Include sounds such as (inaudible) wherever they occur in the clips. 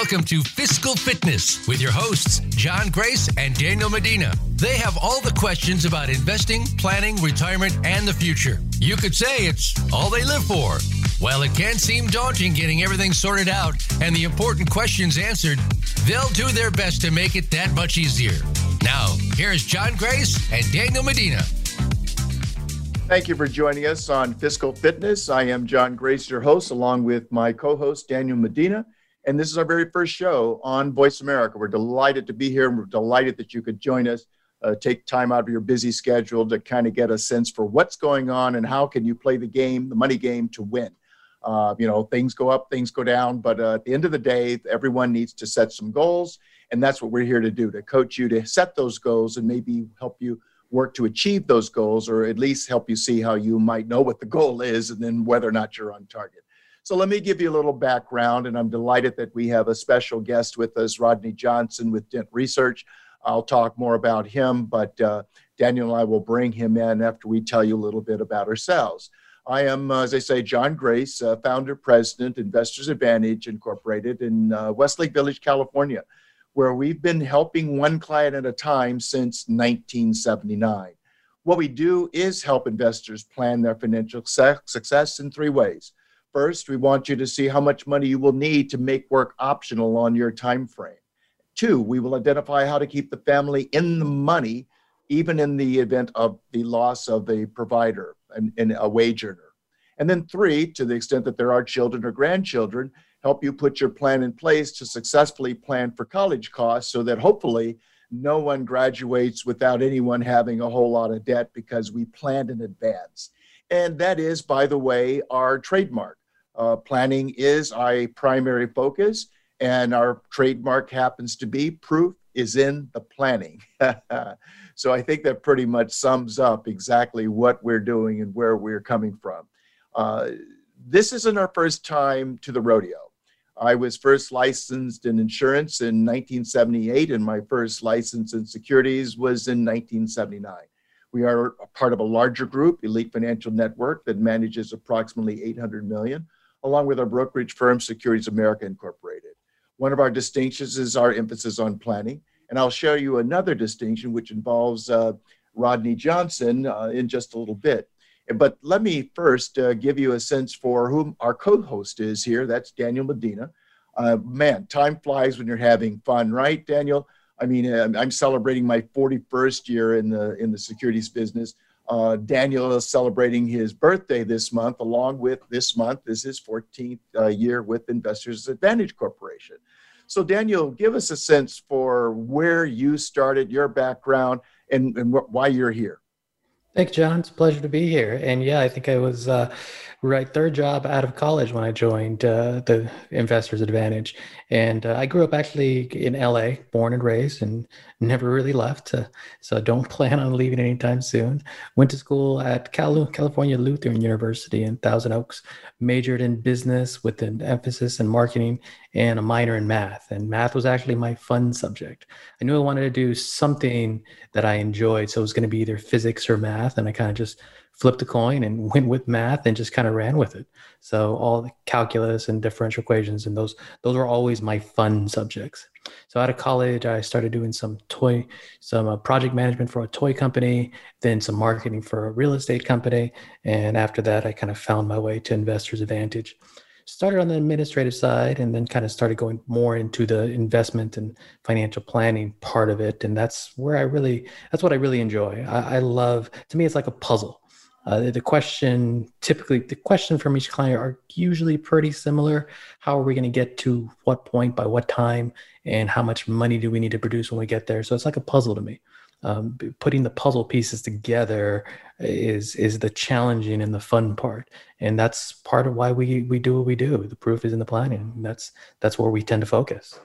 Welcome to Fiscal Fitness with your hosts, John Grace and Daniel Medina. They have all the questions about investing, planning, retirement, and the future. You could say it's all they live for. While it can seem daunting getting everything sorted out and the important questions answered, they'll do their best to make it that much easier. Now, here's John Grace and Daniel Medina. Thank you for joining us on Fiscal Fitness. I am John Grace, your host, along with my co host, Daniel Medina. And this is our very first show on Voice America. We're delighted to be here and we're delighted that you could join us. Uh, take time out of your busy schedule to kind of get a sense for what's going on and how can you play the game, the money game, to win. Uh, you know, things go up, things go down, but uh, at the end of the day, everyone needs to set some goals, and that's what we're here to do—to coach you to set those goals and maybe help you work to achieve those goals, or at least help you see how you might know what the goal is, and then whether or not you're on target. So let me give you a little background, and I'm delighted that we have a special guest with us, Rodney Johnson with Dent Research. I'll talk more about him, but uh, Daniel and I will bring him in after we tell you a little bit about ourselves. I am, uh, as I say, John Grace, uh, founder, president, Investors Advantage Incorporated in uh, Westlake Village, California, where we've been helping one client at a time since 1979. What we do is help investors plan their financial success in three ways. First, we want you to see how much money you will need to make work optional on your time frame. Two, we will identify how to keep the family in the money, even in the event of the loss of a provider and, and a wage earner. And then three, to the extent that there are children or grandchildren, help you put your plan in place to successfully plan for college costs so that hopefully no one graduates without anyone having a whole lot of debt because we planned in advance. And that is, by the way, our trademark. Uh, planning is our primary focus, and our trademark happens to be proof is in the planning. (laughs) so I think that pretty much sums up exactly what we're doing and where we're coming from. Uh, this isn't our first time to the rodeo. I was first licensed in insurance in 1978, and my first license in securities was in 1979. We are a part of a larger group, Elite Financial Network, that manages approximately 800 million along with our brokerage firm, Securities America Incorporated. One of our distinctions is our emphasis on planning. And I'll show you another distinction, which involves uh, Rodney Johnson uh, in just a little bit. But let me first uh, give you a sense for whom our co host is here. That's Daniel Medina. Uh, man, time flies when you're having fun, right, Daniel? I mean, I'm celebrating my 41st year in the in the securities business. Uh, Daniel is celebrating his birthday this month, along with this month is his 14th uh, year with Investors Advantage Corporation. So, Daniel, give us a sense for where you started, your background, and, and wh- why you're here. Thanks, John. It's a pleasure to be here. And yeah, I think I was uh, right third job out of college when I joined uh, the Investors Advantage. And uh, I grew up actually in LA, born and raised, and never really left. Uh, so don't (laughs) plan on leaving anytime soon. Went to school at Cal- California Lutheran University in Thousand Oaks, majored in business with an emphasis in marketing and a minor in math. And math was actually my fun subject. I knew I wanted to do something that I enjoyed. So it was going to be either physics or math. And I kind of just flipped a coin and (laughs) went with math and just kind of ran with it. So all the calculus and differential equations and those those were always my fun subjects. So out of college, I started doing some toy, some uh, project management for a toy company, then some marketing for a real estate company, and after that, I kind of found my way to Investors Advantage. Started on the administrative side, and then kind of started going more into the investment and financial planning part of it, and that's where I really, that's what I really enjoy. I, I love. To me, it's like a puzzle uh, the question typically the question from each client are usually pretty similar. How are we going to get to what point by what time, and how much money do we need to produce when we get there? So it's like a puzzle to me. Um, putting the puzzle pieces together is is the challenging and the fun part, and that's part of why we we do what we do. The proof is in the planning. That's that's where we tend to focus.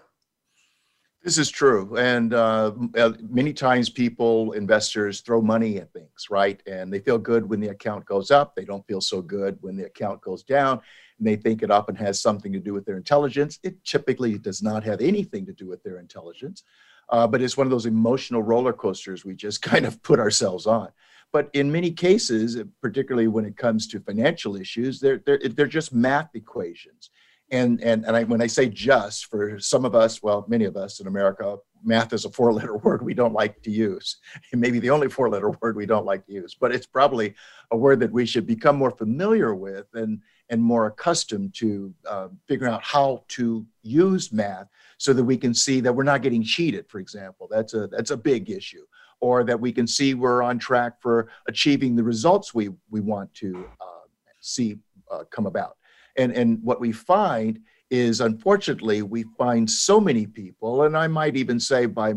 This is true. And uh, uh, many times people, investors, throw money at things, right? And they feel good when the account goes up. They don't feel so good when the account goes down. And they think it often has something to do with their intelligence. It typically does not have anything to do with their intelligence, uh, but it's one of those emotional roller coasters we just (laughs) kind of put ourselves on. But in many cases, particularly when it comes to financial issues, they're, they're, they're just math equations and and and I, when I say just for some of us, well, many of us in America, math is a four-letter (laughs) word we don't like to use. It may be the only four-letter (laughs) word we don't like to use, but it's probably a word that we should become more familiar with and and more accustomed to uh, figuring out how to use math so that we can see that we're not getting cheated. For example, that's a that's a big issue, or that we can see we're on track for achieving the results we we want to uh, see uh, come about. And, and what we find is unfortunately, we find so many people, and I might even say by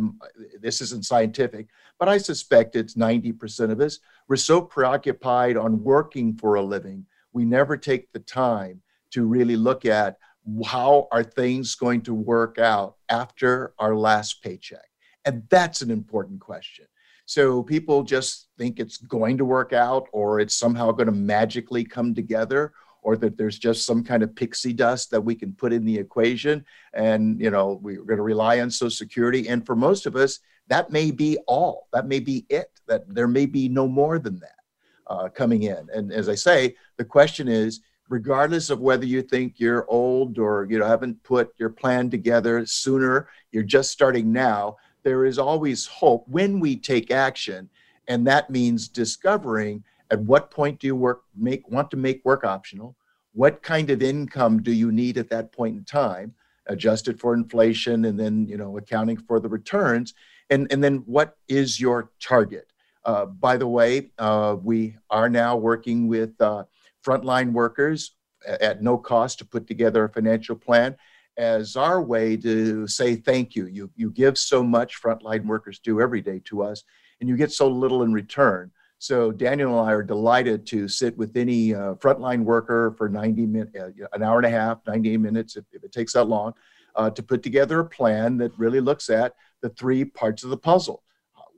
this isn't scientific, but I suspect it's 90% of us. We're so preoccupied on working for a living, we never take the time to really look at how are things going to work out after our last paycheck. And that's an important question. So people just think it's going to work out or it's somehow going to magically come together or that there's just some kind of pixie dust that we can put in the equation. And you know we're going to rely on social security. And for most of us that may be all. That may be it. That there may be no more than that uh, coming in. And as i say the question is regardless of whether you think you're old or you know haven't put your plan together sooner you're just starting now there is always hope when we take action. And that means discovering at what point do you work make want to make work optional? What kind of income do you need at that point in time, adjusted for inflation and then you know accounting for the returns? And, and then what is your target? Uh, by the way, uh, we are now working with uh, frontline workers at, at no cost to put together a financial plan as our way to say thank you. You, you give so much, frontline workers do every day to us, and you get so little in return. So Daniel and I are delighted to sit with any uh, frontline worker for 90 minutes, uh, an hour and a half, 90 minutes, if, if it takes that long, uh, to put together a plan that really looks at the three parts of the puzzle.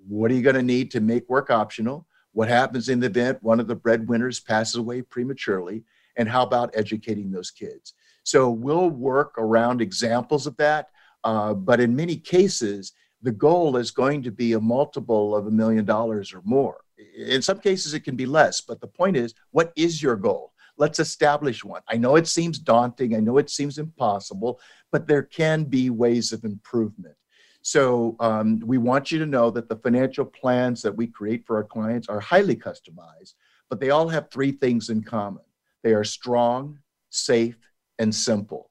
What are you going to need to make work optional? What happens in the event one of the breadwinners passes away prematurely? And how about educating those kids? So we'll work around examples of that. Uh, but in many cases, the goal is going to be a multiple of a million dollars or more in some cases it can be less but the point is what is your goal? Let's establish one. I know it seems daunting i know it seems impossible but there can be ways of improvement. So um, we want you to know that the financial plans that we create for our clients are highly customized but they all have three things in common. They are strong safe and simple.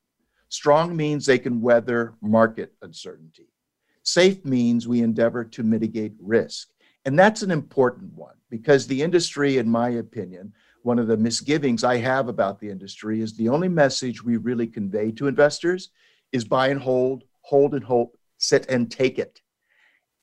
Strong means they can weather market uncertainty. Safe means we endeavor to mitigate risk and that's an important one because the industry, in my opinion, one of the misgivings I have about the industry is the only message we really convey to investors is buy and hold, hold and hope, sit and take it.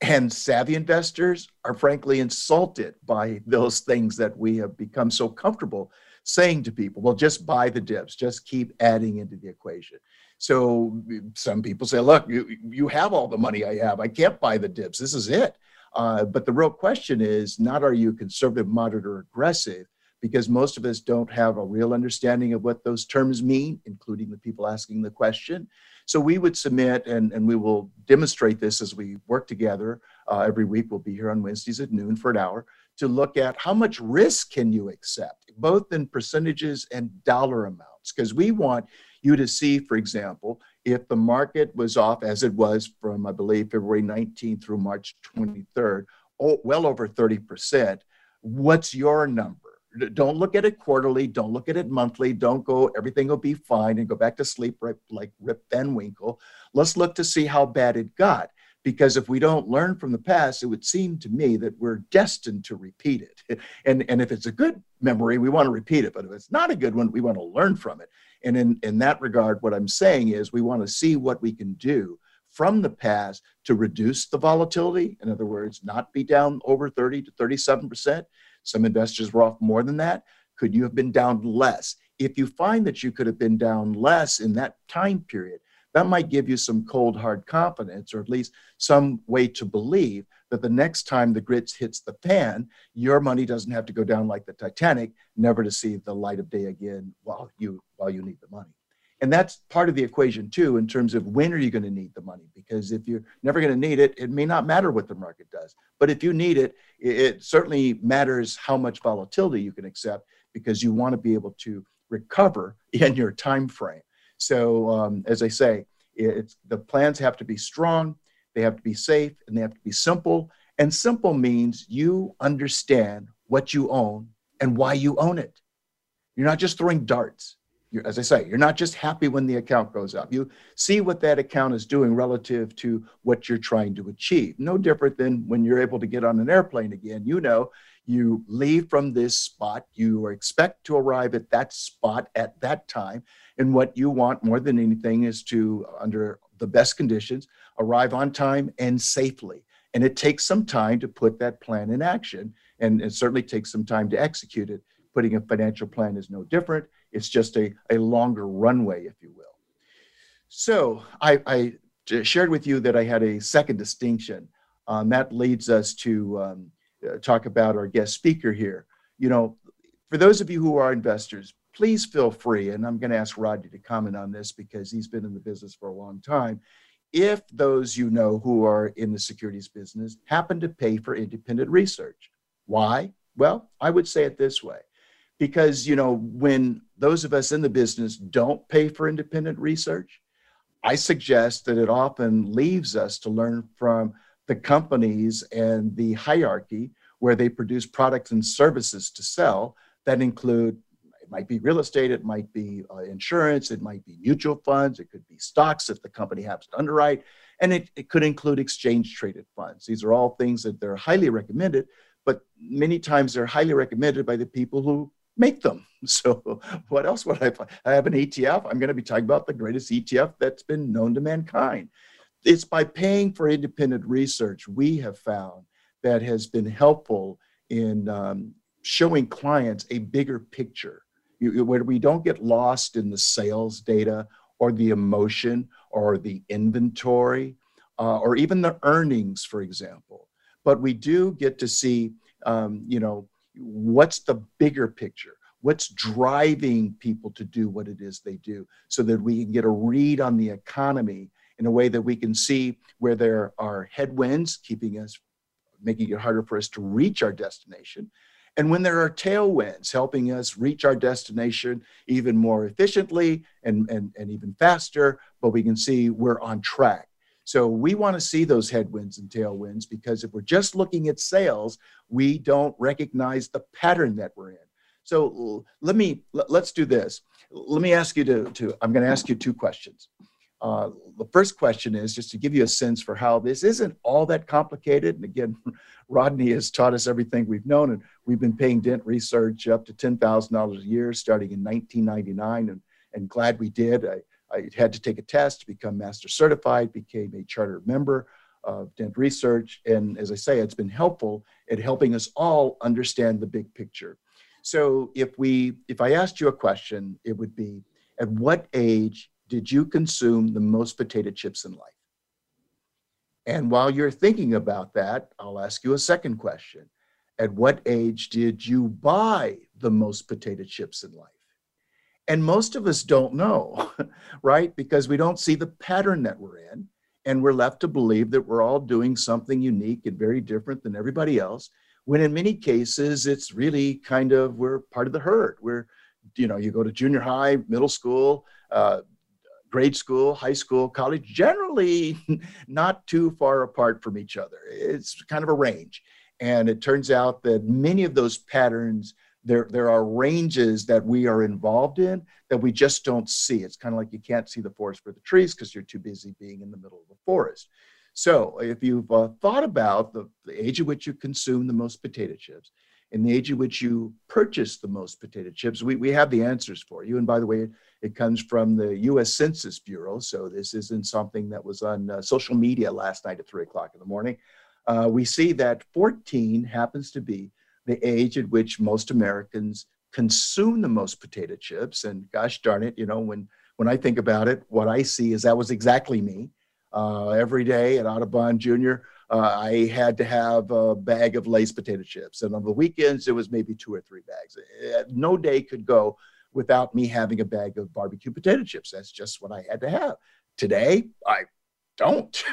And savvy investors are frankly insulted by those things that we have become so comfortable saying to people, well, just buy the dips, just keep adding into the equation. So some people say, look, you, you have all the money I have. I can't buy the dips. This is it. Uh, but the real question is not are you conservative, moderate, or aggressive? Because most of us don't have a real understanding of what those terms mean, including the people asking the question. So we would submit, and, and we will demonstrate this as we work together uh, every week. We'll be here on Wednesdays at noon for an hour to look at how much risk can you accept, both in percentages and dollar amounts. Because we want you to see, for example, if the market was off as it was from, I believe, February 19th through March 23rd, oh, well over 30%, what's your number? Don't look at it quarterly. Don't look at it monthly. Don't go, everything will be fine and go back to sleep right, like Rip Van Winkle. Let's look to see how bad it got. Because if we don't learn from the past, it would seem to me that we're destined to repeat it. (laughs) And, and if it's a good memory, we want to repeat it. But if it's not a good one, we want to learn from it. And in, in that regard, what I'm saying is we want to see what we can do from the past to reduce the volatility. In other words, not be down over 30 to 37%. Some investors were off more than that. Could you have been down less? If you find that you could have been down less in that time period, that might give you some cold, hard confidence, or at least some way to believe that the next time the grits hits the fan, your money doesn't have to go down like the Titanic, never to see the light of day again while you while you need the money. And that's part of the equation too, in terms of when are you going to need the money? Because if you're never going to need it, it may not matter what the market does. But if you need it, it certainly matters how much volatility you can accept because you want to be able to recover (laughs) in your time frame. So um, as I say, it's the plans have to be strong, they have to be safe, and they have to be simple. And simple means you understand what you own and why you own it. You're not just throwing darts. You're, as I say, you're not just happy when the account goes up. You see what that account is doing relative to what you're trying to achieve. No different than when you're able to get on an airplane again. You know, you leave from this spot, you expect to arrive at that spot at that time. And what you want more than anything is to, under the best conditions, arrive on time and safely. And it takes some time to put that plan in action. And it certainly takes some time to execute it. Putting a financial plan is no different. It's just a, a longer runway, if you will. So I, I shared with you that I had a second distinction. Um, that leads us to um, uh, talk about our guest speaker here. You know, for those of you who are investors, please feel free, and I'm going to ask Rodney to comment on this because he's been in the business for a long time. If those you know who are in the securities business happen to pay for independent research, why? Well, I would say it this way because, you know, when those of us in the business don't pay for independent research, I suggest that it often leaves us to learn from the companies and the hierarchy where they produce products and services to sell that include it might be real estate, it might be uh, insurance, it might be mutual funds, it could be stocks if the company happens to underwrite, and it, it could include exchange traded funds. These are all things that they're highly recommended, but many times they're highly recommended by the people who make them. (laughs) So, what else would I? find? I have an ETF. I'm going to be talking about the greatest ETF that's been known to mankind. It's by paying for independent research we have found that has been helpful in um, showing clients a bigger picture where we don't get lost in the sales data or the emotion or the inventory uh, or even the earnings, for example. But we do get to see, um, you know, what's the bigger picture? What's driving people to do what it is they do so that we can get a read on the economy in a way that we can see where there are headwinds keeping us, making it harder for us to reach our destination, and when there are tailwinds helping us reach our destination even more efficiently and, and, and even faster, but we can see we're on track. So we want to see those headwinds and tailwinds because if we're just looking at sales, we don't recognize the pattern that we're in. So let me let's do this. Let me ask you to, to I'm going to ask you two questions. Uh, the first question is just to give you a sense for how this isn't all that complicated. And again, (laughs) Rodney has taught us everything we've known, and we've been paying Dent Research up to $10,000 a year starting in 1999, and, and glad we did. I, I had to take a test to become master certified, became a charter member of Dent Research. And as I say, it's been helpful at helping us all understand the big picture. So if we, if I asked you a question, it would be, at what age did you consume the most potato chips in life? And while you're thinking about that, I'll ask you a second question. At what age did you buy the most potato chips in life? And most of us don't know, (laughs) right? Because we don't see the pattern that we're in. And we're left to believe that we're all doing something unique and very different than everybody else. When in many cases, it's really kind of we're part of the herd. We're, you know, you go to junior high, middle school, uh, grade school, high school, college, generally (laughs) not too far apart from each other. It's kind of a range. And it turns out that many of those patterns, there, there are ranges that we are involved in that we just don't see. It's kind of like you can't see the forest for the trees because you're too busy being in the middle of the forest. So if you've uh, thought about the, the age at which you consume the most potato chips, and the age at which you purchase the most potato chips, we, we have the answers for you. And by the way, it comes from the US Census Bureau. So this isn't something that was on uh, social media last night at three o'clock in the morning. Uh, we see that 14 happens to be the age at which most Americans consume the most potato chips. And gosh darn it, you know, when when I think about it, what I see is that was exactly me. Uh, every day at Audubon Junior, uh, I had to have a bag of Lay's potato chips. And on the weekends, it was maybe two or three bags. Uh, no day could go without me having a bag of barbecue potato chips. That's just what I had to have. Today, I don't.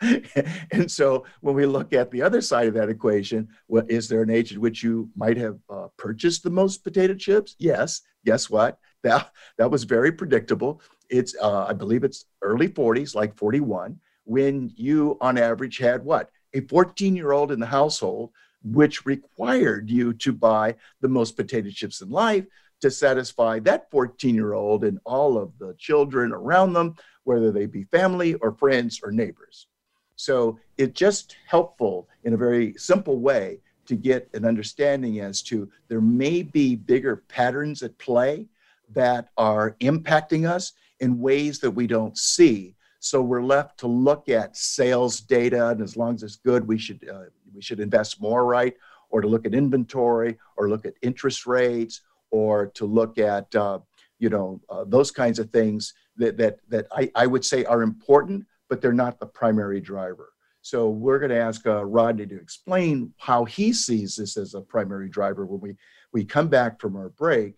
(laughs) and so when we look at the other side of that equation, well, is there an age at which you might have uh, purchased the most potato chips? Yes. Guess what? That, that was very predictable. It's, uh, I believe it's early 40s, like 41, when you on average had what? A 14 year old in the household, which required you to buy the most potato chips in life to satisfy that 14 year old and all of the children around them, whether they be family or friends or neighbors. So it's just helpful in a very simple way to get an understanding as to there may be bigger patterns at play that are impacting us in ways that we don't see. So we're left to look at sales data, and as long as it's good, we should uh, we should invest more, right? Or to look at inventory, or look at interest rates, or to look at uh, you know uh, those kinds of things that that that I, I would say are important, but they're not the primary driver. So we're going to ask uh, Rodney to explain how he sees this as a primary driver when we we come back from our break.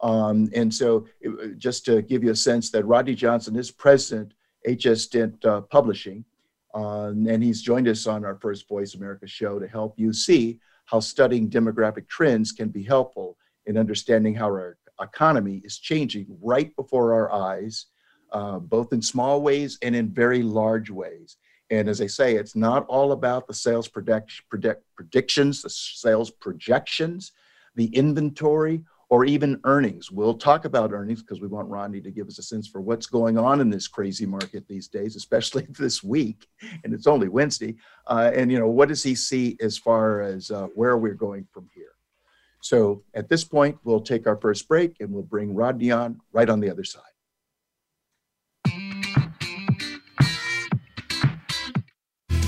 Um, and so, it, just to give you a sense that Rodney Johnson is president HS Dent uh, Publishing, uh, and he's joined us on our first Voice America show to help you see how studying demographic trends can be helpful in understanding how our economy is changing right before our eyes, uh, both in small ways and in very large ways. And as I say, it's not all about the sales predict, predict, predictions, the sales projections, the inventory, or even earnings. We'll talk about earnings because we want Rodney to give us a sense for what's going on in this crazy market these days, especially (laughs) this week, and it's only Wednesday. Uh, and you know, what does he see as far as uh, where we're going from here? So at this point, we'll take our first break and we'll bring Rodney on right on the other side.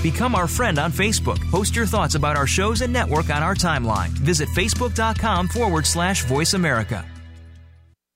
Become our friend on Facebook. Post your thoughts about our shows and network on our timeline. Visit facebook.com forward slash voice America.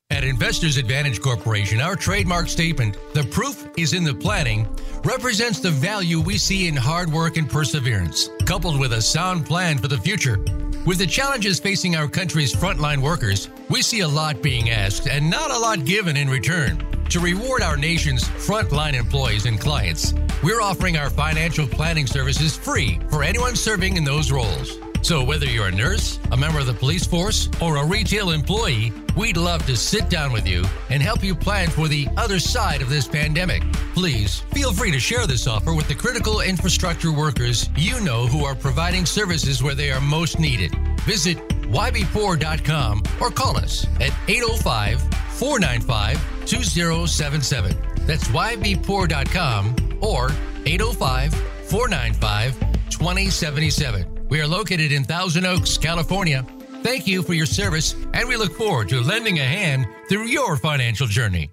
At Investors Advantage Corporation, our trademark statement, the proof is in the planning, represents the value we see in hard work and perseverance, coupled with a sound plan for the future. With the challenges facing our country's frontline workers, we see a lot being asked and not a lot given in return. To reward our nation's frontline employees and clients, we're offering our financial planning services free for anyone serving in those roles. So, whether you're a nurse, a member of the police force, or a retail employee, we'd love to sit down with you and help you plan for the other side of this pandemic. Please feel free to share this offer with the critical infrastructure workers you know who are providing services where they are most needed. Visit ybpoor.com or call us at 805 495 2077. That's ybpoor.com or 805 495 2077. We are located in Thousand Oaks, California. Thank you for your service, and we look forward to lending a hand through your financial journey.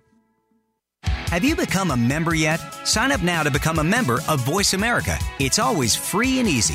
Have you become a member yet? Sign up now to become a member of Voice America. It's always free and easy.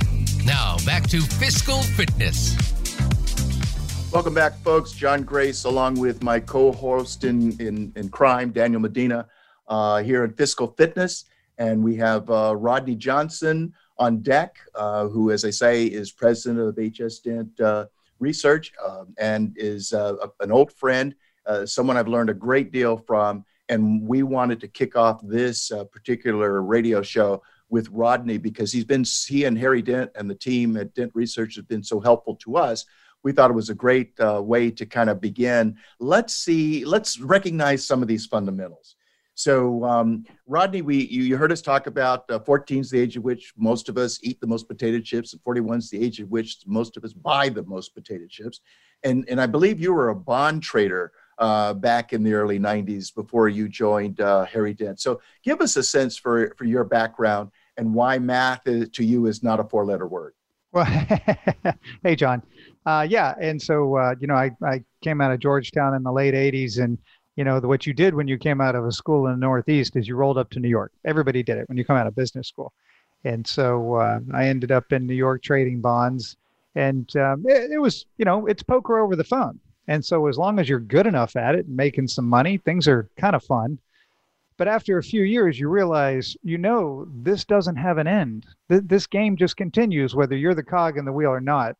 Now, back to Fiscal Fitness. Welcome back, folks. John Grace, along with my co host in, in, in crime, Daniel Medina, uh, here in Fiscal Fitness. And we have uh, Rodney Johnson on deck, uh, who, as I say, is president of HS Dent uh, Research um, and is uh, an old friend, uh, someone I've learned a great deal from. And we wanted to kick off this particular radio show with Rodney because he's been he and Harry Dent and the team at Dent Research have been so helpful to us. We thought it was a great uh, way to kind of begin. Let's see, let's recognize some of these fundamentals. So, um, Rodney, we you, you, heard us talk about uh, 14 is the age at which most of us eat the most potato chips, and 41 is the age at which most of us buy the most potato chips. And and I believe you were a bond trader uh, back in the early 90s before you joined uh, Harry Dent. So, give us a sense for for your background and why math is, to you is not a four letter word. Well, (laughs) hey, John. Uh, yeah. And so, uh, you know, I, I came out of Georgetown in the late 80s. And, you know, the, what you did when you came out of a school in the Northeast is you rolled up to New York. Everybody did it when you come out of business school. And so uh, I ended up in New York trading bonds. And um, it, it was, you know, it's poker over the phone. And so as long as you're good enough at it and making some money, things are kind of fun. But after a few years, you realize, you know, this doesn't have an end. Th- this game just continues, whether you're the cog in the wheel or not.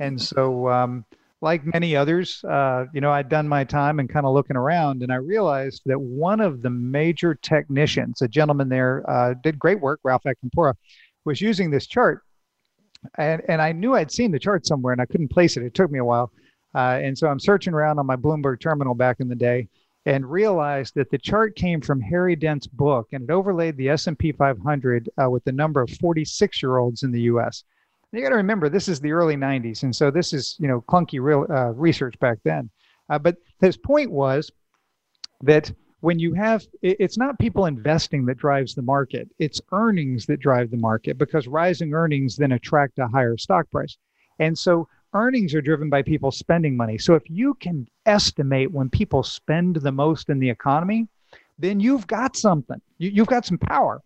And so, um, like many others, uh, you know, I'd done my time and kind of looking around, and I realized that one of the major technicians, a gentleman there, uh, did great work, Ralph Acampora, was using this chart. And, and I knew I'd seen the chart somewhere and I couldn't place it. It took me a while. Uh, and so I'm searching around on my Bloomberg terminal back in the day and realized that the chart came from Harry Dent's book, and it overlaid the S&P 500 uh, with the number of 46-year-olds in the U.S. And you got to remember, this is the early 90s, and so this is you know clunky real uh, research back then. Uh, but his point was that when you have, it's not people investing that drives the market; it's earnings that drive the market because rising earnings then attract a higher stock price. And so earnings are driven by people spending money. So if you can estimate when people spend the most in the economy, then you've got something. You, have got some power.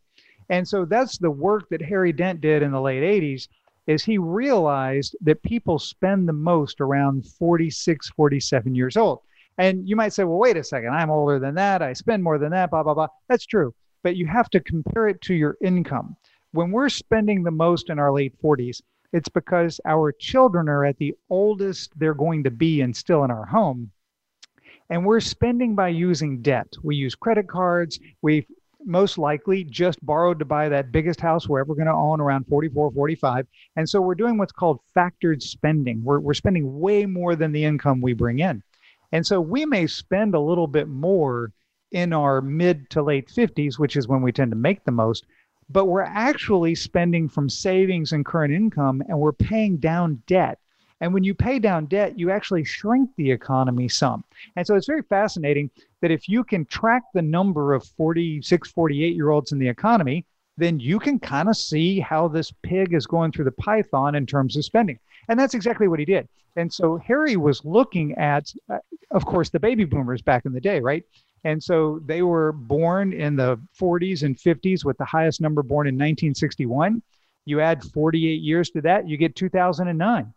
And so that's the work that Harry Dent did in the late 80s is he realized that people spend the most around 46, 47 years old. And you might say, well, wait a second, I'm older than that. I spend more than that, blah, blah, blah. That's true. But you have to compare it to your income. When we're spending the most in our late 40s, it's because our children are at the oldest they're going to be and still in our home. And we're spending by using debt. We use credit cards. We've most likely just borrowed to buy that biggest house we're ever going to own around 44, 45. And so we're doing what's called factored spending. We're, we're spending way more than the income we bring in. And so we may spend a little bit more in our mid to late 50s, which is when we tend to make the most but we're actually spending from savings and current income and we're paying down debt. And when you pay down debt, you actually shrink the economy some. And so it's very fascinating that if you can track the number of 46, 48 year olds in the economy, then you can kind of see how this pig is going through the python in terms of spending. And that's exactly what he did. And so Harry was looking at, uh, of course, the baby boomers back in the day, right? And so they were born in the 40s and 50s with the highest number born in 1961. You add 48 years to that, you get 2009.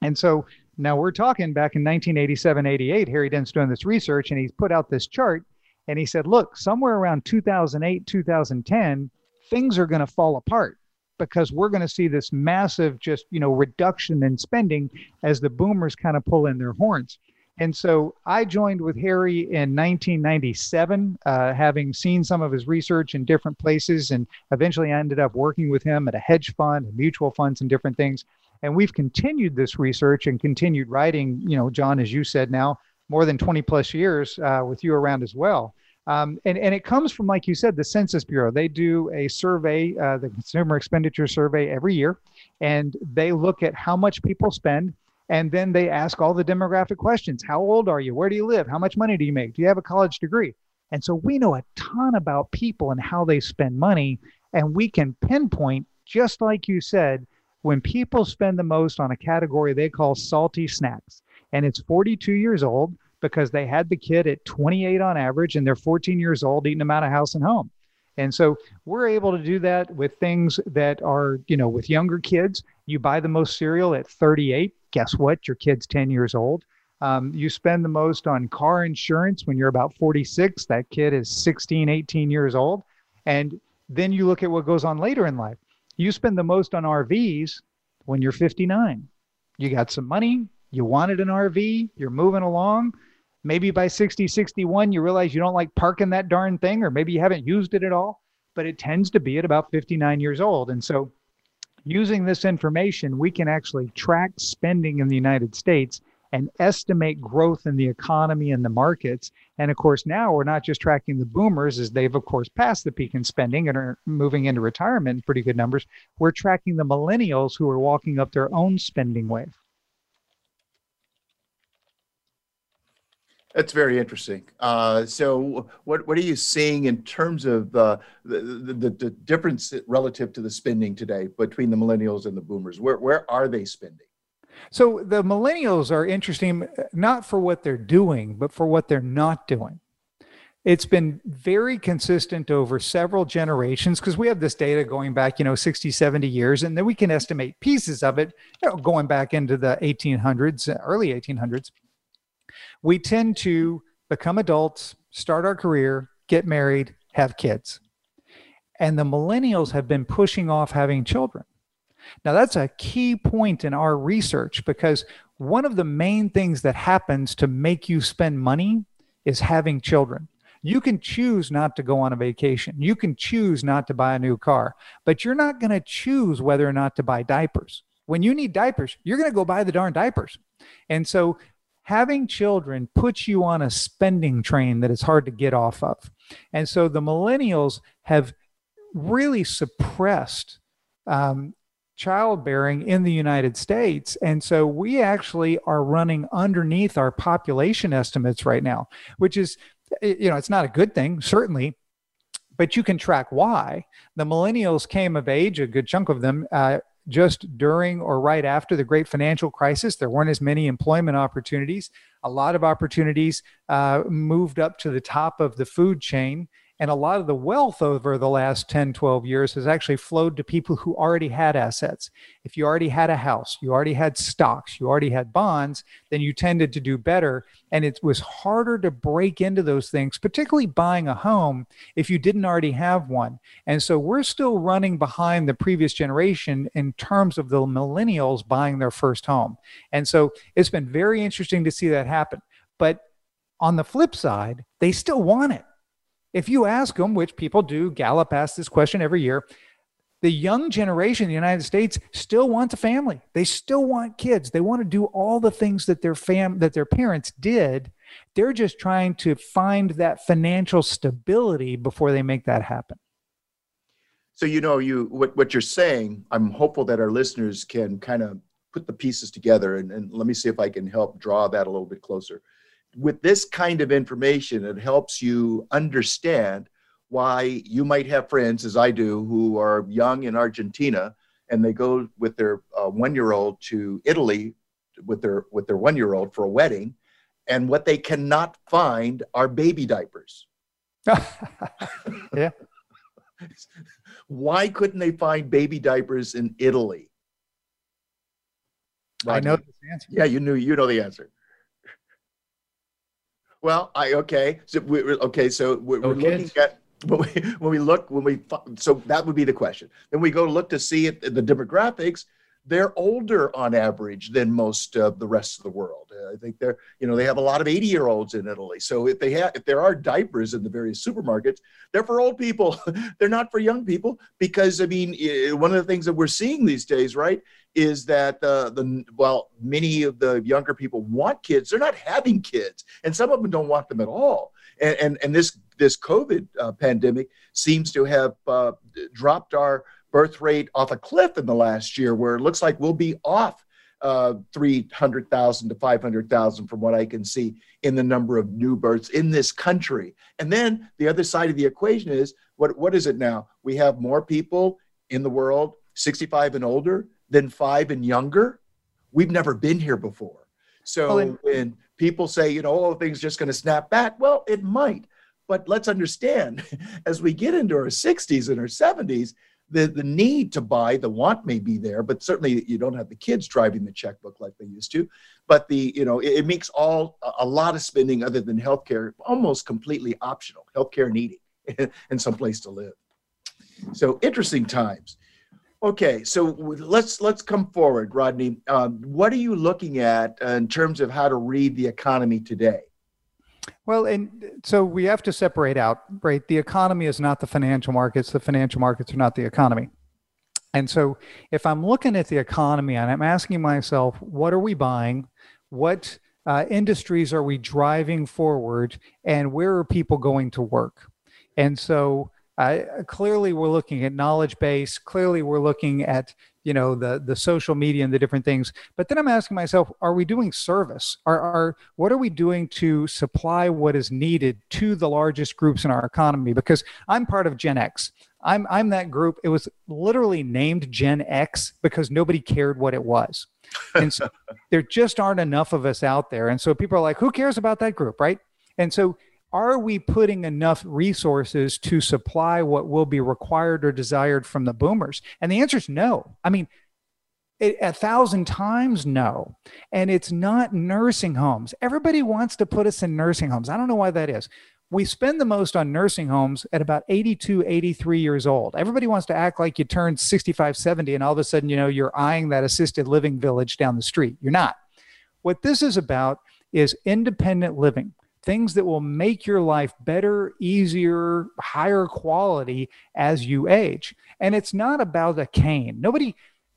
And so now we're talking back in 1987, 88. Harry Dent's doing this research and he's put out this chart and he said, look, somewhere around 2008, 2010, things are going to fall apart because we're going to see this massive just you know reduction in spending as the boomers kind of pull in their horns and so I joined with Harry in 1997, uh, having seen some of his research in different places, and eventually I ended up working with him at a hedge fund, mutual funds, and different things. And we've continued this research and continued writing, you know, John, as you said now, more than 20 plus years uh, with you around as well. Um, and, and it comes from, like you said, the Census Bureau. They do a survey, uh, the Consumer Expenditure Survey, every year, and they look at how much people spend and then they ask all the demographic questions How old are you? Where do you live? How much money do you make? Do you have a college degree? And so we know a ton about people and how they spend money. And we can pinpoint, just like you said, when people spend the most on a category they call salty snacks. And it's 42 years old because they had the kid at 28 on average and they're 14 years old eating them out of house and home. And so we're able to do that with things that are, you know, with younger kids. You buy the most cereal at 38 guess what? Your kid's 10 years old. Um, you spend the most on car insurance when you're about 46. That kid is 16, 18 years old. And then you look at what goes on later in life. You spend the most on RVs when you're 59. You got some money, you wanted an RV, you're moving along. Maybe by 60, 61, you realize you don't like parking that darn thing, or maybe you haven't used it at all. but it tends to be at about 59 years old. And so, using this information, we can actually track spending in the United States and estimate growth in the economy and the markets. And of course, now we're not just tracking the boomers as they've, of course, passed the peak in spending and are moving into retirement in pretty good numbers. We're tracking the millennials who are walking up their own spending wave. That's very interesting. Uh, so, what what are you seeing in terms of uh, the, the the difference relative to the spending today between the millennials and the boomers? Where where are they spending? So the millennials are interesting not for what they're doing, but for what they're not doing. It's been very consistent over several generations because we have this data going back, you know, 60, 70 years, and then we can estimate pieces of it you know, going back into the 1800s, early 1800s we tend to become adults, start our career, get married, have kids. And the millennials have been pushing off having children. Now, that's a key point in our research because one of the main things that happens to make you spend money is having children. You can choose not to go on a vacation. You can choose not to buy a new car, but you're not going to choose whether or not to buy diapers. When you need diapers, you're going to go buy the darn diapers. And so having children puts you on a spending train that is hard to get off of. And so the millennials have really suppressed um, childbearing in the United States. And so we actually are running underneath our population estimates right now, which is, you know, it's not a good thing, certainly. But you can track why. The millennials came of age, a good chunk of them, uh, just during or right after the great financial crisis. There weren't as many employment opportunities. A lot of opportunities uh, moved up to the top of the food chain. And a lot of the wealth over the last 10, 12 years has actually flowed to people who already had assets. If you already had a house, you already had stocks, you already had bonds, then you tended to do better. And it was harder to break into those things, particularly buying a home if you didn't already have one. And so we're still running behind the previous generation in terms of the millennials buying their first home. And so it's been very interesting to see that happen. But on the flip side, they still want it if you ask them, which people do, Gallup asks this question every year, the young generation in the United States still wants a family. They still want kids. They want to do all the things that their fam that their parents did. They're just trying to find that financial stability before they make that happen. So you know, you what what you're saying. I'm hopeful that our listeners can kind of put the pieces together, and, and let me see if I can help draw that a little bit closer with this kind of information, it helps you understand why you might have friends, as I do, who are young in Argentina and they go with their uh, one-year-old to Italy with their with their one-year-old for a wedding, and what they cannot find are baby diapers. (laughs) yeah. Why couldn't they find baby diapers in Italy? I know the answer. Yeah, you knew you know the answer. Well, I okay. So we okay. So we're, we're looking at when we when we look when we so that would be the question. Then we go look to see it, the demographics. They're older on average than most of the rest of the world. I think they're you know they have a lot of 80 year olds in Italy. So if they have if there are diapers in the various supermarkets, they're for old people. (laughs) they're not for young people because I mean one of the things that we're seeing these days, right, is that the the well many of the younger people want kids they're not having kids and some of them don't want them at all and and, and this this covid uh, pandemic seems to have uh, dropped our birth rate off a cliff in the last year where it looks like we'll be off uh, 300,000 to 500,000 from what I can see in the number of new births in this country. And then the other side of the equation is what, what is it now? We have more people in the world 65 and older than five and younger, we've never been here before. So oh, well, when people say, you know, oh, things just going to snap back, well, it might. But let's understand, (laughs) as we get into our 60s and our 70s, the, the need to buy, the want may be there, but certainly you don't have the kids driving the checkbook like they used to. But the, you know, it, it makes all a lot of spending other than healthcare almost completely optional, healthcare needing (laughs) and some place to live. So interesting times. Okay, so let's let's come forward, Rodney. Um, what are you looking at in terms of how to read the economy today? Well, and so we have to separate out, right? The economy is not the financial markets, the financial markets are not the economy. And so if I'm looking at the economy and I'm asking myself, what are we buying? What uh, industries are we driving forward? And where are people going to work? And so uh, clearly we're looking at knowledge base. Clearly we're looking at you know the the social media and the different things. But then i'm asking myself are we doing service? Are, are what are we doing to supply what is needed to the largest groups in our economy? Because i'm part of gen x. I'm i'm that group. It was literally named gen x because nobody cared what it was. And so (laughs) there just aren't enough of us out there. And so people are like who cares about that group? Right? And so are we putting enough resources to supply what will be required or desired from the boomers? And the answer is no. I mean, it, a thousand times no. And it's not nursing homes. Everybody wants to put us in nursing homes. I don't know why that is. We spend the most on nursing homes at about 82, 83 years old. Everybody wants to act like you turned 65, 70, and all of a sudden, you know, you're eyeing that assisted living village down the street. You're not. What this is about is independent living things that will make your life better, easier, higher quality as you age. And it's not about a cane. Nobody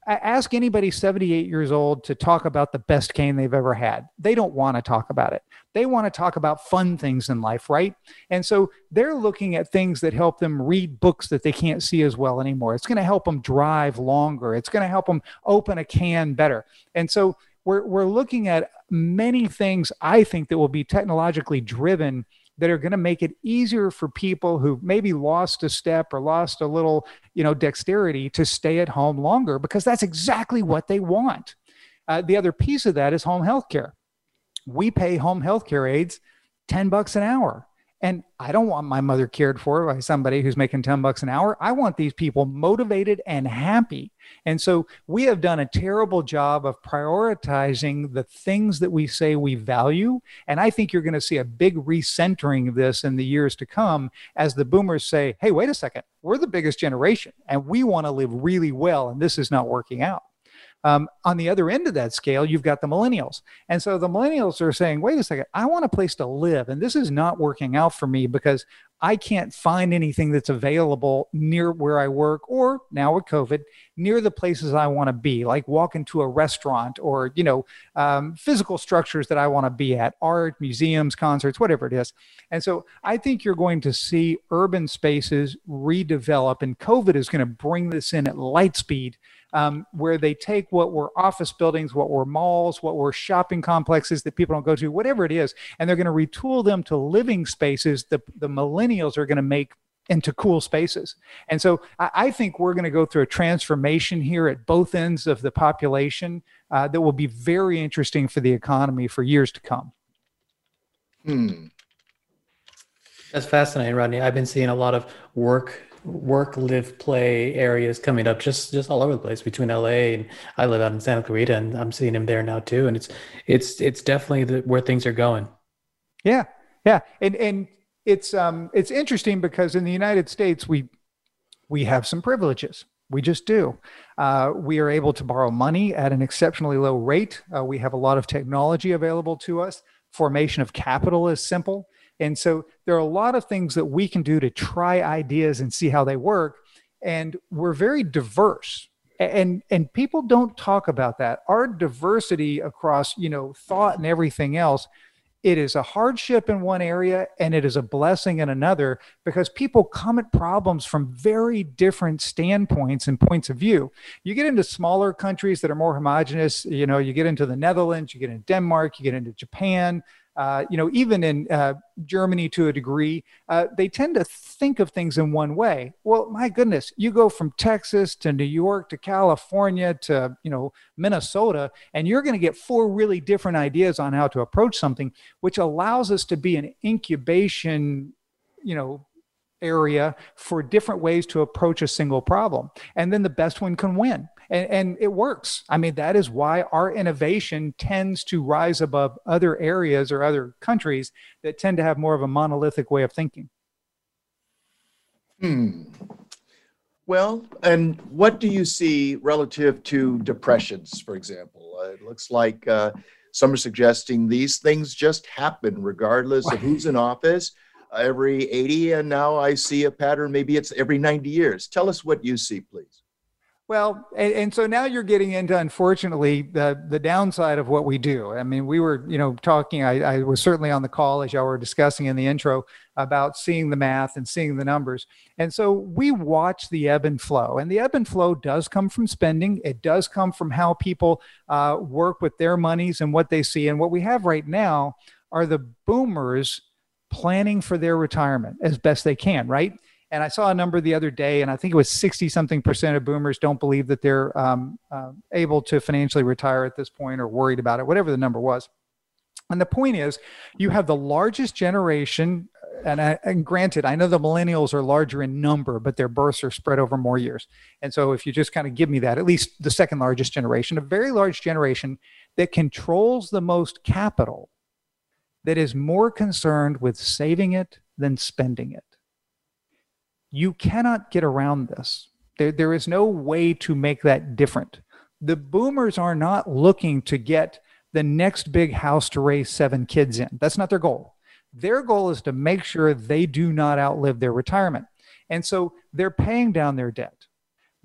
ask anybody 78 years old to talk about the best cane they've ever had. They don't want to talk about it. They want to talk about fun things in life, right? And so they're looking at things that help them read books that they can't see as well anymore. It's going to help them drive longer. It's going to help them open a can better. And so we're, we're looking at many things I think that will be technologically driven that are going to make it easier for people who maybe lost a step or lost a little, you know, dexterity to stay at home longer because that's exactly what they want. Uh, the other piece of that is home health care. We pay home health care aides 10 bucks an hour. And I don't want my mother cared for by somebody who's making 10 bucks an hour. I want these people motivated and happy. And so we have done a terrible job of prioritizing the things that we say we value. And I think you're going to see a big recentering of this in the years to come as the boomers say, hey, wait a second, we're the biggest generation and we want to live really well. And this is not working out. Um, on the other end of that scale, you've got the millennials. And so the millennials are saying, wait a second, I want a place to live. And this is not working out for me because I can't find anything that's available near where I work or now with COVID, near the places I want to be, like walk into a restaurant or, you know, um, physical structures that I want to be at, art, museums, concerts, whatever it is. And so I think you're going to see urban spaces redevelop, and COVID is going to bring this in at light speed um, where they take what were office buildings, what were malls, what were shopping complexes that people don't go to, whatever it is, and they're going to retool them to living spaces the, the millennials are going to make into cool spaces. And so I, I think we're going to go through a transformation here at both ends of the population uh, that will be very interesting for the economy for years to come. Hmm. That's fascinating, Rodney. I've been seeing a lot of work work, live, play areas coming up just just all over the place between LA and I live out in Santa Clarita and I'm seeing him there now too. And it's it's it's definitely the, where things are going. Yeah, yeah, and and it's um it's interesting because in the United States we we have some privileges. We just do. Uh, we are able to borrow money at an exceptionally low rate. Uh, we have a lot of technology available to us. Formation of capital is simple. And so there are a lot of things that we can do to try ideas and see how they work. And we're very diverse. And and people don't talk about that. Our diversity across, you know, thought and everything else, it is a hardship in one area and it is a blessing in another because people come at problems from very different standpoints and points of view. You get into smaller countries that are more homogenous, you know, you get into the Netherlands, you get into Denmark, you get into Japan, uh, you know, even in uh, Germany to a degree, uh, they tend to think of things in one way. Well, my goodness, you go from Texas to New York to California to, you know, Minnesota, and you're going to get four really different ideas on how to approach something, which allows us to be an incubation, you know, area for different ways to approach a single problem. And then the best one can win and, and it works. I mean, that is why our innovation tends to rise above other areas or other countries that tend to have more of a monolithic way of thinking. Hmm. Well, and what do you see relative to depressions, for example? Uh, it looks like uh, Some are suggesting these things just happen regardless of who's in office every 80. And now I see a pattern, maybe it's every 90 years. Tell us what you see, please. Well, and, and, so now you're getting into, unfortunately, the the downside of what we do. I mean, we were, you know, talking. I, I was certainly on the call as y'all were discussing in the intro about seeing the math and seeing the numbers. And so we watch the ebb and flow, and the ebb and flow does come from spending. It does come from how people uh, work with their monies and what they see. And what we have right now are the boomers planning for their retirement as best they can, right? And I saw a number the other day, and I think it was 60 something percent of boomers don't believe that they're um, uh, able to financially retire at this point or worried about it, whatever the number was. And the point is, you have the largest generation, and, I, and, granted, I know the millennials are larger in number, but their births are spread over more years. And so, if you just kind of give me that, at least the second largest generation, a very large generation that controls the most capital, that is more concerned with saving it than spending it. You cannot get around this. There, there is no way to make that different. The boomers are not looking to get the next big house to raise seven kids in. That's not their goal. Their goal is to make sure they do not outlive their retirement. And so they're paying down their debt.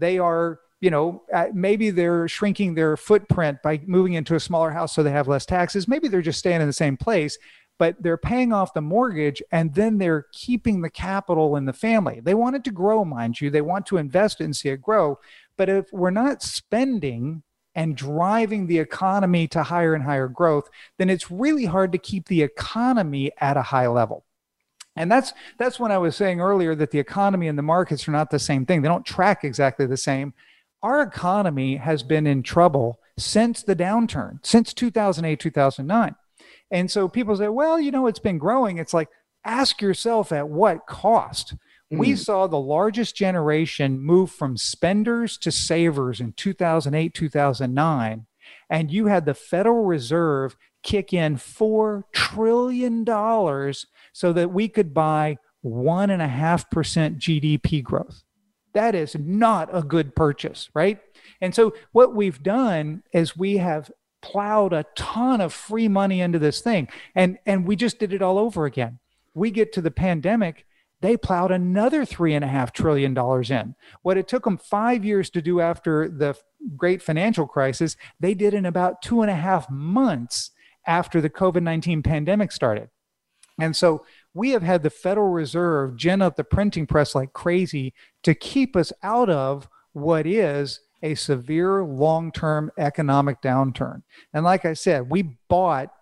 They are, you know, maybe they're shrinking their footprint by moving into a smaller house so they have less taxes. Maybe they're just staying in the same place, but they're paying off the mortgage and then they're keeping the capital in the family. They want it to grow, mind you. They want to invest and see it grow. But if we're not spending and driving the economy to higher and higher growth, then it's really hard to keep the economy at a high level. And that's that's when I was saying earlier that the economy and the markets are not the same thing. They don't track exactly the same. Our economy has been in trouble since the downturn, since 2008, 2009. And so people say, well, you know, it's been growing. It's like, ask yourself at what cost? Mm. We saw the largest generation move from spenders to savers in 2008, 2009. And you had the Federal Reserve kick in $4 trillion so that we could buy 1.5% GDP growth. That is not a good purchase, right? And so, what we've done is we have plowed a ton of free money into this thing. And and we just did it all over again. We get to the pandemic they plowed another three and a half trillion dollars in. What it took them five years to do after the great financial crisis they did in about two and a half months after the covid-19 pandemic started. And so we have had the federal reserve gin up the printing press like crazy to keep us out of what is a severe long term economic downturn. And like I said, we bought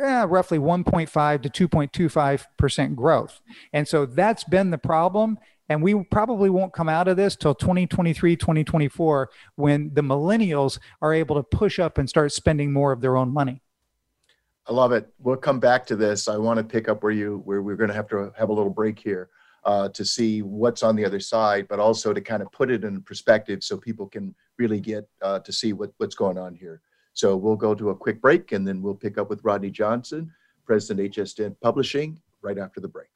eh, roughly 1.5 to 2.25% growth. And so that's been the problem. And we probably won't come out of this till 2023, 2024, when the millennials are able to push up and start spending more of their own money. I love it. We'll come back to this. I want to pick up where you where we're going to have to have a little break here uh, to see what's on the other side, but also to kind of put it in perspective so people can really get uh, to see what, what's going on here. So we'll go to a quick break and then we'll pick up with Rodney Johnson, President HS Dent Publishing, right after the break.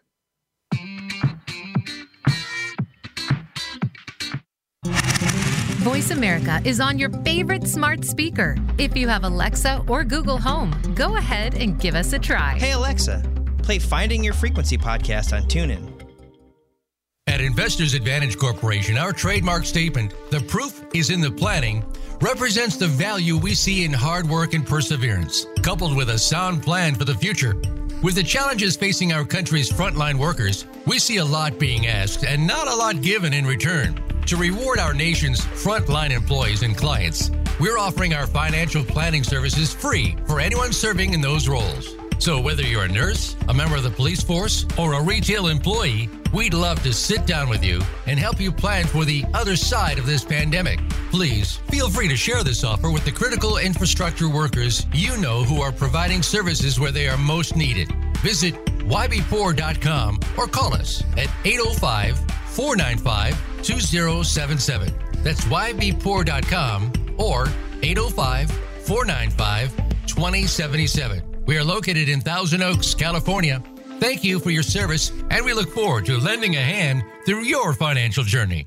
Voice America is on your favorite smart speaker. If you have Alexa or Google Home, go ahead and give us a try. Hey, Alexa, play Finding Your Frequency podcast on TuneIn. At Investors Advantage Corporation, our trademark statement, the proof is in the planning, represents the value we see in hard work and perseverance, coupled with a sound plan for the future. With the challenges facing our country's frontline workers, we see a lot being asked and not a lot given in return. To reward our nation's frontline employees and clients, we're offering our financial planning services free for anyone serving in those roles. So, whether you're a nurse, a member of the police force, or a retail employee, we'd love to sit down with you and help you plan for the other side of this pandemic. Please feel free to share this offer with the critical infrastructure workers you know who are providing services where they are most needed. Visit ybpoor.com or call us at 805 495 2077. That's ybpoor.com or 805 495 2077. We are located in Thousand Oaks, California. Thank you for your service, and we look forward to lending a hand through your financial journey.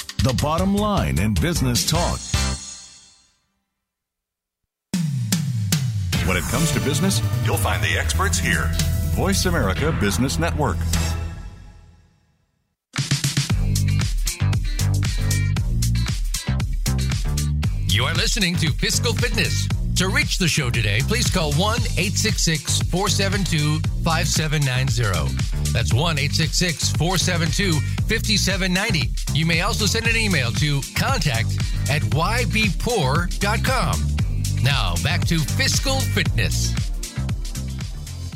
the bottom line in business talk. When it comes to business, you'll find the experts here. Voice America Business Network. You are listening to Fiscal Fitness. To reach the show today, please call 1 866 472 5790. That's 1 866 472 5790. You may also send an email to contact at ybpoor.com. Now, back to Fiscal Fitness.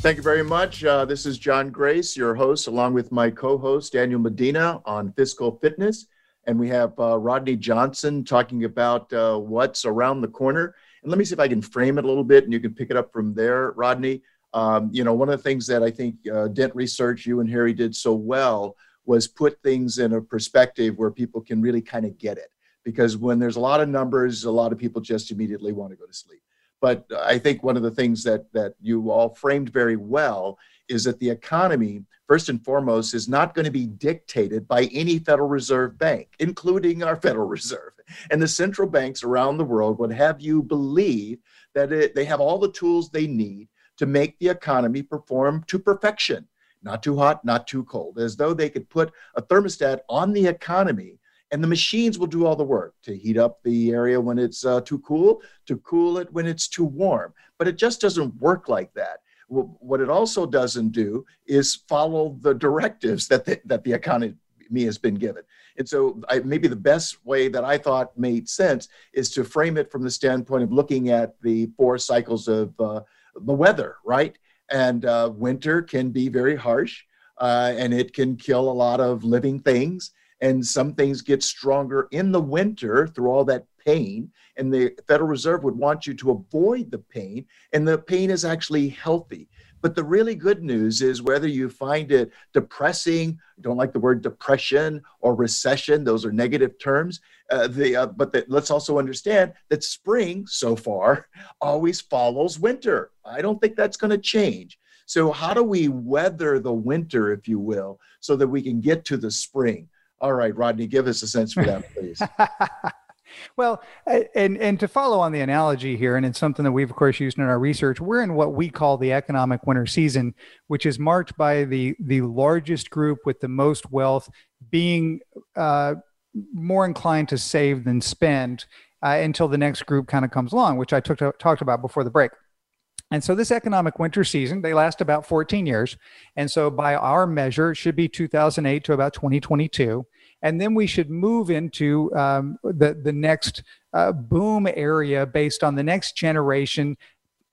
Thank you very much. Uh, this is John Grace, your host, along with my co host, Daniel Medina, on Fiscal Fitness. And we have uh, Rodney Johnson talking about uh, what's around the corner. And let me see if I can frame it a little bit and you can pick it up from there, Rodney. Um, you know, one of the things that I think uh, Dent Research, you and Harry did so well was put things in a perspective where people can really kind of get it. Because when there's a lot of numbers, a lot of people just immediately want to go to sleep. But I think one of the things that that you all framed very well is that the economy, first and foremost, is not going to be dictated by any Federal Reserve bank, including our Federal (laughs) Reserve. And the central banks around the world would have you believe that it, they have all the tools they need to make the economy perform to perfection, not too hot, not too cold, as though they could put a thermostat on the economy and the machines will do all the work to heat up the area when it's uh, too cool, to cool it when it's too warm. But it just doesn't work like that. What it also doesn't do is follow the directives that the, that the economy has been given. And so, I, maybe the best way that I thought made sense is to frame it from the standpoint of looking at the four cycles of uh, the weather, right? And uh, winter can be very harsh uh, and it can kill a lot of living things. And some things get stronger in the winter through all that pain. And the Federal Reserve would want you to avoid the pain. And the pain is actually healthy. But the really good news is whether you find it depressing, don't like the word depression or recession, those are negative terms. Uh, the, uh, but the, let's also understand that spring so far (laughs) always follows winter. I don't think that's going to change. So, how do we weather the winter, if you will, so that we can get to the spring? All right, Rodney, give us a sense for that, please. (laughs) Well, and and to follow on the analogy here, and it's something that we've of course used in our research. We're in what we call the economic winter season, which is marked by the the largest group with the most wealth being uh, more inclined to save than spend uh, until the next group kind of comes along, which I took to, talked about before the break. And so this economic winter season, they last about 14 years. And so by our measure, it should be 2008 to about 2022 and then we should move into um, the the next uh, boom area based on the next generation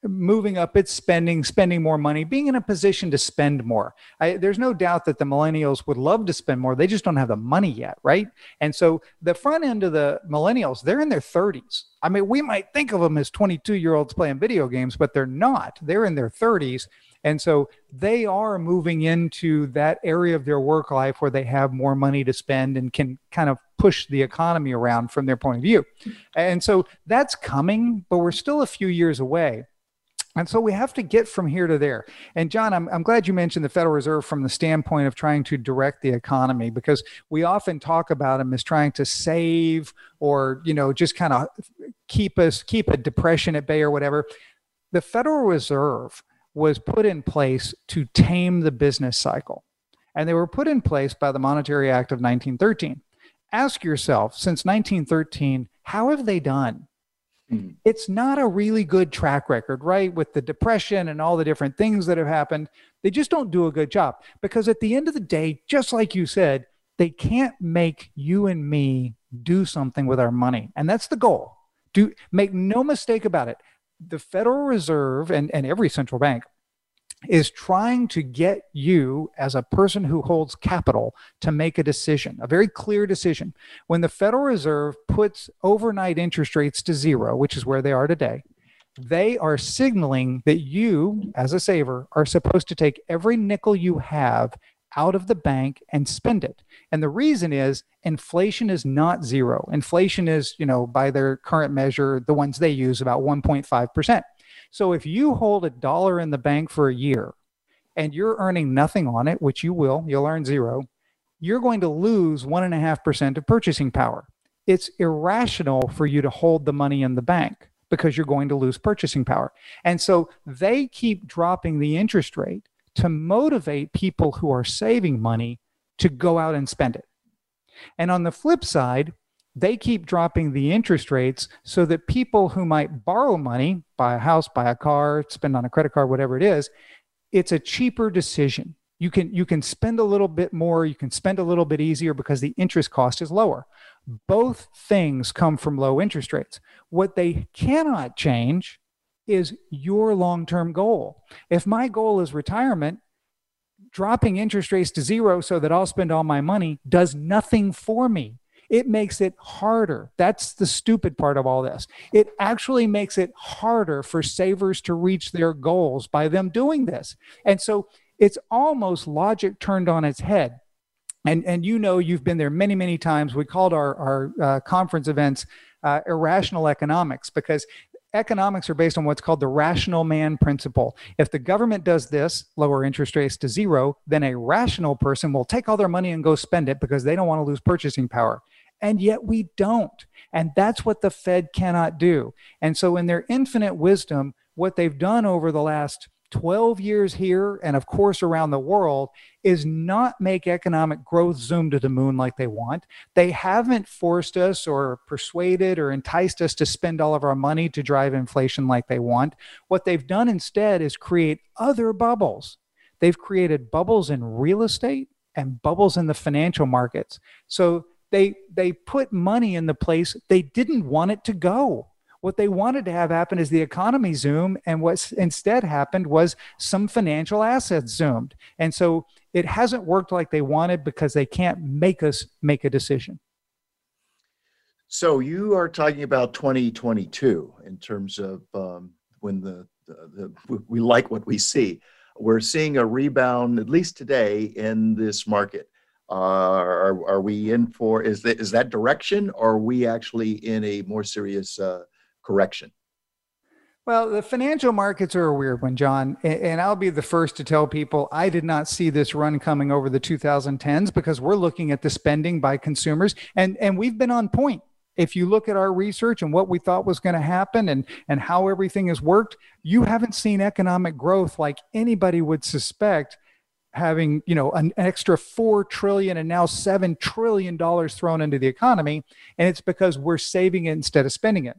moving up its spending, spending more money, being in a position to spend more. I, there's no doubt that the millennials would love to spend more. They just don't have the money yet, right? And so the front end of the millennials, they're in their 30s. I mean, we might think of them as 22 year olds playing video games, but they're not. They're in their 30s. And so they are moving into that area of their work life where they have more money to spend and can kind of push the economy around from their point of view. And so that's coming, but we're still a few years away. And so we have to get from here to there. And John, I'm, I'm glad you mentioned the Federal Reserve from the standpoint of trying to direct the economy because we often talk about them as trying to save or, you know, just kind of keep us, keep a depression at bay or whatever. The Federal Reserve was put in place to tame the business cycle. And they were put in place by the Monetary Act of 1913. Ask yourself, since 1913, how have they done? Hmm. It's not a really good track record, right? With the depression and all the different things that have happened, they just don't do a good job. Because at the end of the day, just like you said, they can't make you and me do something with our money. And that's the goal. Do make no mistake about it the Federal Reserve and, and every central bank is trying to get you as a person who holds capital to make a decision, a very clear decision. When the Federal Reserve puts overnight interest rates to zero, which is where they are today, they are signaling that you, as a saver, are supposed to take every nickel you have out of the bank and spend it. And the reason is inflation is not zero. Inflation is, you know, by their current measure, the ones they use about 1.5%. So if you hold a dollar in the bank for a year and you're earning nothing on it, which you will, you'll earn zero, you're going to lose 1.5% of purchasing power. It's irrational for you to hold the money in the bank because you're going to lose purchasing power. And so they keep dropping the interest rate to motivate people who are saving money to go out and spend it. And on the flip side, they keep dropping the interest rates so that people who might borrow money, buy a house, buy a car, spend on a credit card, whatever it is, it's a cheaper decision. You can you can spend a little bit more, you can spend a little bit easier because the interest cost is lower. Both things come from low interest rates. What they cannot change is your long-term goal. If my goal is retirement, dropping interest rates to zero so that I'll spend all my money does nothing for me it makes it harder. That's the stupid part of all this. It actually makes it harder for savers to reach their goals by them doing this. And so it's almost logic turned on its head. And, and you know, you've been there many, many times. We called our, our uh, conference events uh, irrational economics because economics are based on what's called the rational man principle. If the government does this, lower interest rates to zero, then a rational person will take all their money and go spend it because they don't want to lose purchasing power and yet we don't. And that's what the Fed cannot do. And so, in their infinite wisdom, what they've done over the last 12 years here and of course around the world is not make economic growth zoom to the moon like they want. They haven't forced us or persuaded or enticed us to spend all of our money to drive inflation like they want. What they've done instead is create other bubbles. They've created bubbles in real estate and bubbles in the financial markets. So they they put money in the place they didn't want it to go. What they wanted to have happen is the economy zoom and what instead happened was some financial assets zoomed. And so it hasn't worked like they wanted because they can't make us make a decision. So you are talking about 2022 in terms of um, when the, the, the we like what we see. We're seeing a rebound at least today in this market are, are we in for is that is that direction or are we actually in a more serious uh, correction well, the financial markets are a weird one, John. And I'll be the first to tell people I did not see this run coming over the 2010s because we're looking at the spending by consumers and, and we've been on point. If you look at our research and what we thought was going to happen and, and how everything has worked, you haven't seen economic growth like anybody would suspect having you know an extra 4 trillion and now 7 trillion dollars thrown into the economy and it's because we're saving it instead of spending it.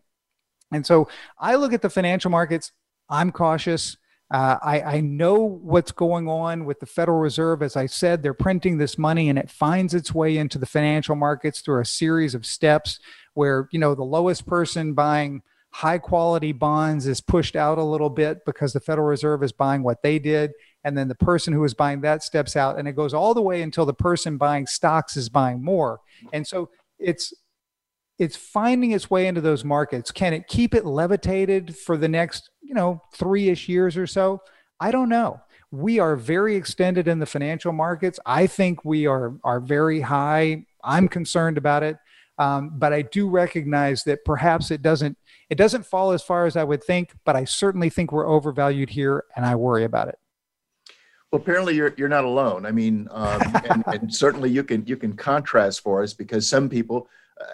And so i look at the financial markets i'm cautious. Uh, I, I know what's going on with the Federal Reserve. As I said, they're printing this money and it finds its way into the financial markets through a series of steps where, you know, the lowest person buying high quality bonds is pushed out a little bit because the Federal Reserve is buying what they did and then the person who is buying that steps out and it goes all the way until the person buying stocks is buying more. And so it's it's finding its way into those markets. Can it keep it levitated for the next you know three-ish years or so? I don't know. We are very extended in the financial markets. I think we are are very high. I'm concerned about it. Um, but i do recognize that perhaps it doesn't it doesn't fall as far as i would think but i certainly think we're overvalued here and i worry about it well, apparently you're you're not alone. I mean, um, (laughs) and, and, certainly you can you can contrast for us because some people,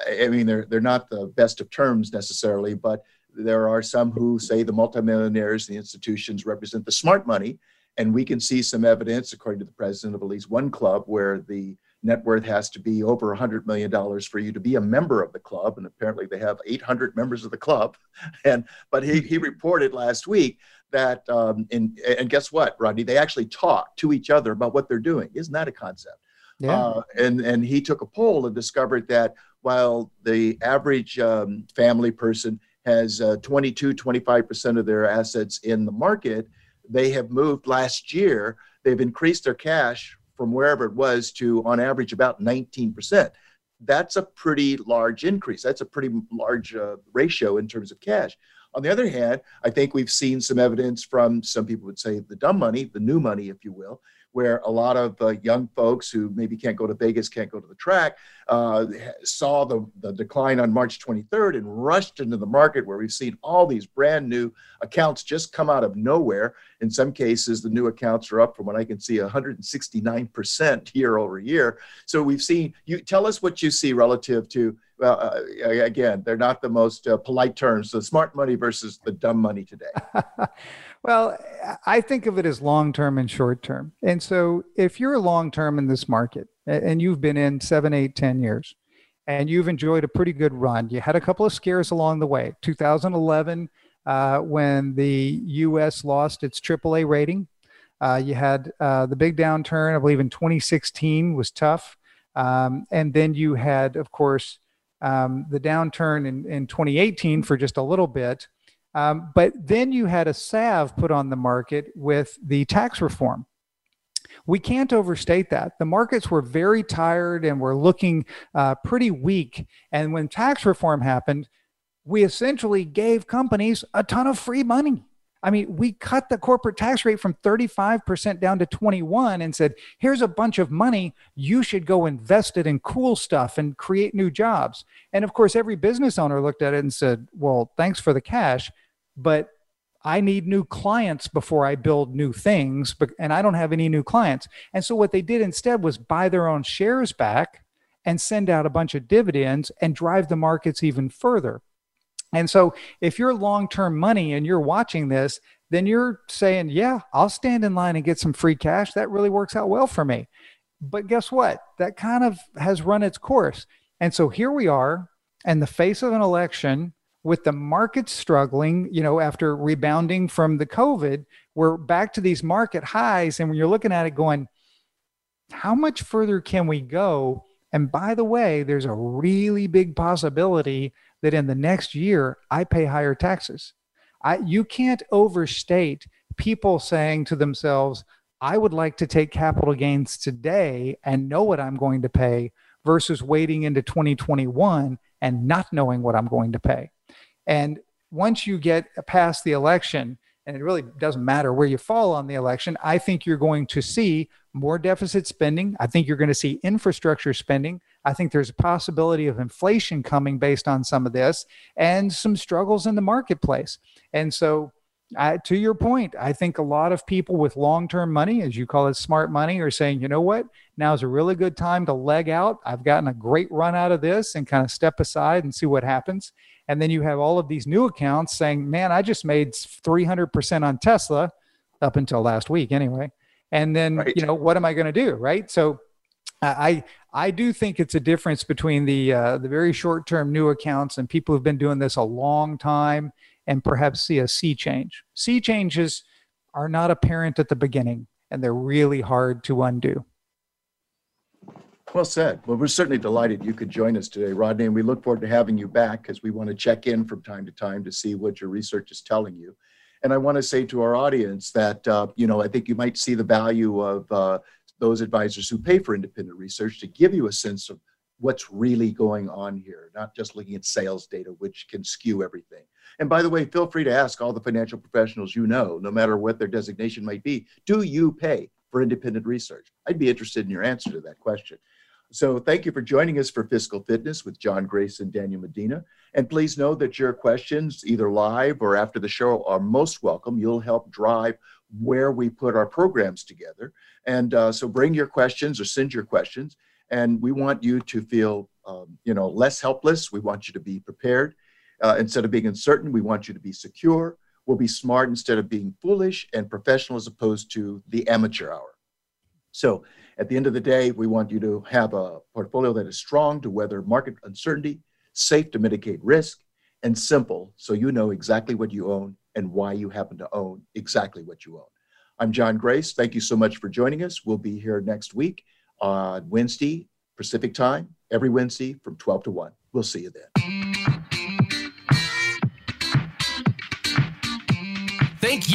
I mean, they're they're not the best of terms necessarily, but there are some who say the multimillionaires, the institutions represent the smart money, and we can see some evidence, according to the president of at least one club, where the net worth has to be over $100 million for you to be a member of the club. And apparently they have 800 members of the club. (laughs) And but he, he reported last week that um, and, and guess what rodney they actually talk to each other about what they're doing isn't that a concept yeah. Uh, and and he took a poll and discovered that while the average um, family person has uh, 22 25% of their assets in the market they have moved last year, they've increased their cash from wherever it was to on average about 19%. That's a pretty large increase. That's a pretty large uh, ratio in terms of cash. On the other hand, I think we've seen some evidence from some people would say the dumb money, the new money, if you will, where a lot of uh, young folks who maybe can't go to Vegas, can't go to the track, uh, saw the, the decline on March 23rd and rushed into the market where we've seen all these brand new accounts just come out of nowhere. In some cases, the new accounts are up from what I can see 169% (laughs) year over year. So we've seen, you tell us what you see relative to well, uh, again, they're not the most uh, polite terms. The smart money versus the dumb money today. (laughs) Well, I think of it as long term and short term. And so if you're long term in this market and you've been in seven, eight, ten years, and you've enjoyed a pretty good run, you had a couple of scares along the way. 2011, uh, when the U.S. lost its AAA rating, uh, you had uh, the big downturn, I believe in 2016 was tough. Um, and then you had, of course, um, the downturn in, in 2018 for just a little bit. Um, but then you had a salve put on the market with the tax reform. We can't overstate that. The markets were very tired and were looking uh, pretty weak. And when tax reform happened, we essentially gave companies a ton of free money. I mean, we cut the corporate tax rate from 35% down to 21 and said, here's a bunch of money. You should go invest it in cool stuff and create new jobs. And of course, every business owner looked at it and said, well, thanks for the cash, but I need new clients before I build new things, and I don't have any new clients. And so what they did instead was buy their own shares back and send out a bunch of dividends and drive the markets even further. And so if you're long term money and you're watching this, then you're saying, yeah, I'll stand in line and get some free cash. That really works out well for me. But guess what? That kind of has run its course. And so here we are in the face of an election with the market struggling, you know, after rebounding from the COVID, we're back to these market highs. And when you're looking at it going, how much further can we go? And by the way, there's a really big possibility that in the next year, I pay higher taxes. I, you can't overstate people saying to themselves, I would like to take capital gains today and know what I'm going to pay versus waiting into 2021 and not knowing what I'm going to pay. And once you get past the election, and it really doesn't matter where you fall on the election, I think you're going to see more deficit spending. I think you're going to see infrastructure spending. I think there's a possibility of inflation coming based on some of this and some struggles in the marketplace. And so, I, to your point, I think a lot of people with long term money, as you call it smart money, are saying, you know what, now is a really good time to leg out. I've gotten a great run out of this and kind of step aside and see what happens. And then you have all of these new accounts saying, man, I just made 300% on Tesla up until last week anyway. And then, right. you know, what am I going to do? Right. So I, I do think it's a difference between the, uh, the very short term new accounts and people who've been doing this a long time and perhaps see a sea change. Sea changes are not apparent at the beginning and they're really hard to undo. Well said. Well, we're certainly delighted you could join us today, Rodney, and we look forward to having you back because we want to check in from time to time to see what your research is telling you. And I want to say to our audience that, uh, you know, I think you might see the value of uh, those advisors who pay for independent research to give you a sense of what's really going on here, not just looking at sales data, which can skew everything. And by the way, feel free to ask all the financial professionals you know, no matter what their designation might be, do you pay for independent research? I'd be interested in your answer to that question. So thank you for joining us for Fiscal Fitness with John Grace and Daniel Medina. And please know that your questions, either live or after the show, are most welcome. You'll help drive where we put our programs together. And uh, so bring your questions or send your questions. And we want you to feel, um, you know, less helpless. We want you to be prepared. Uh, instead of being uncertain, we want you to be secure. We'll be smart instead of being foolish and professional as opposed to the amateur hour. So at the end of the day, we want you to have a portfolio that is strong to weather market uncertainty, safe to mitigate risk, and simple so you know exactly what you own and why you happen to own exactly what you own. I'm John Grace. Thank you so much for joining us. We'll be here next week on Wednesday, Pacific time, every Wednesday from 12 to 1. We'll see you then.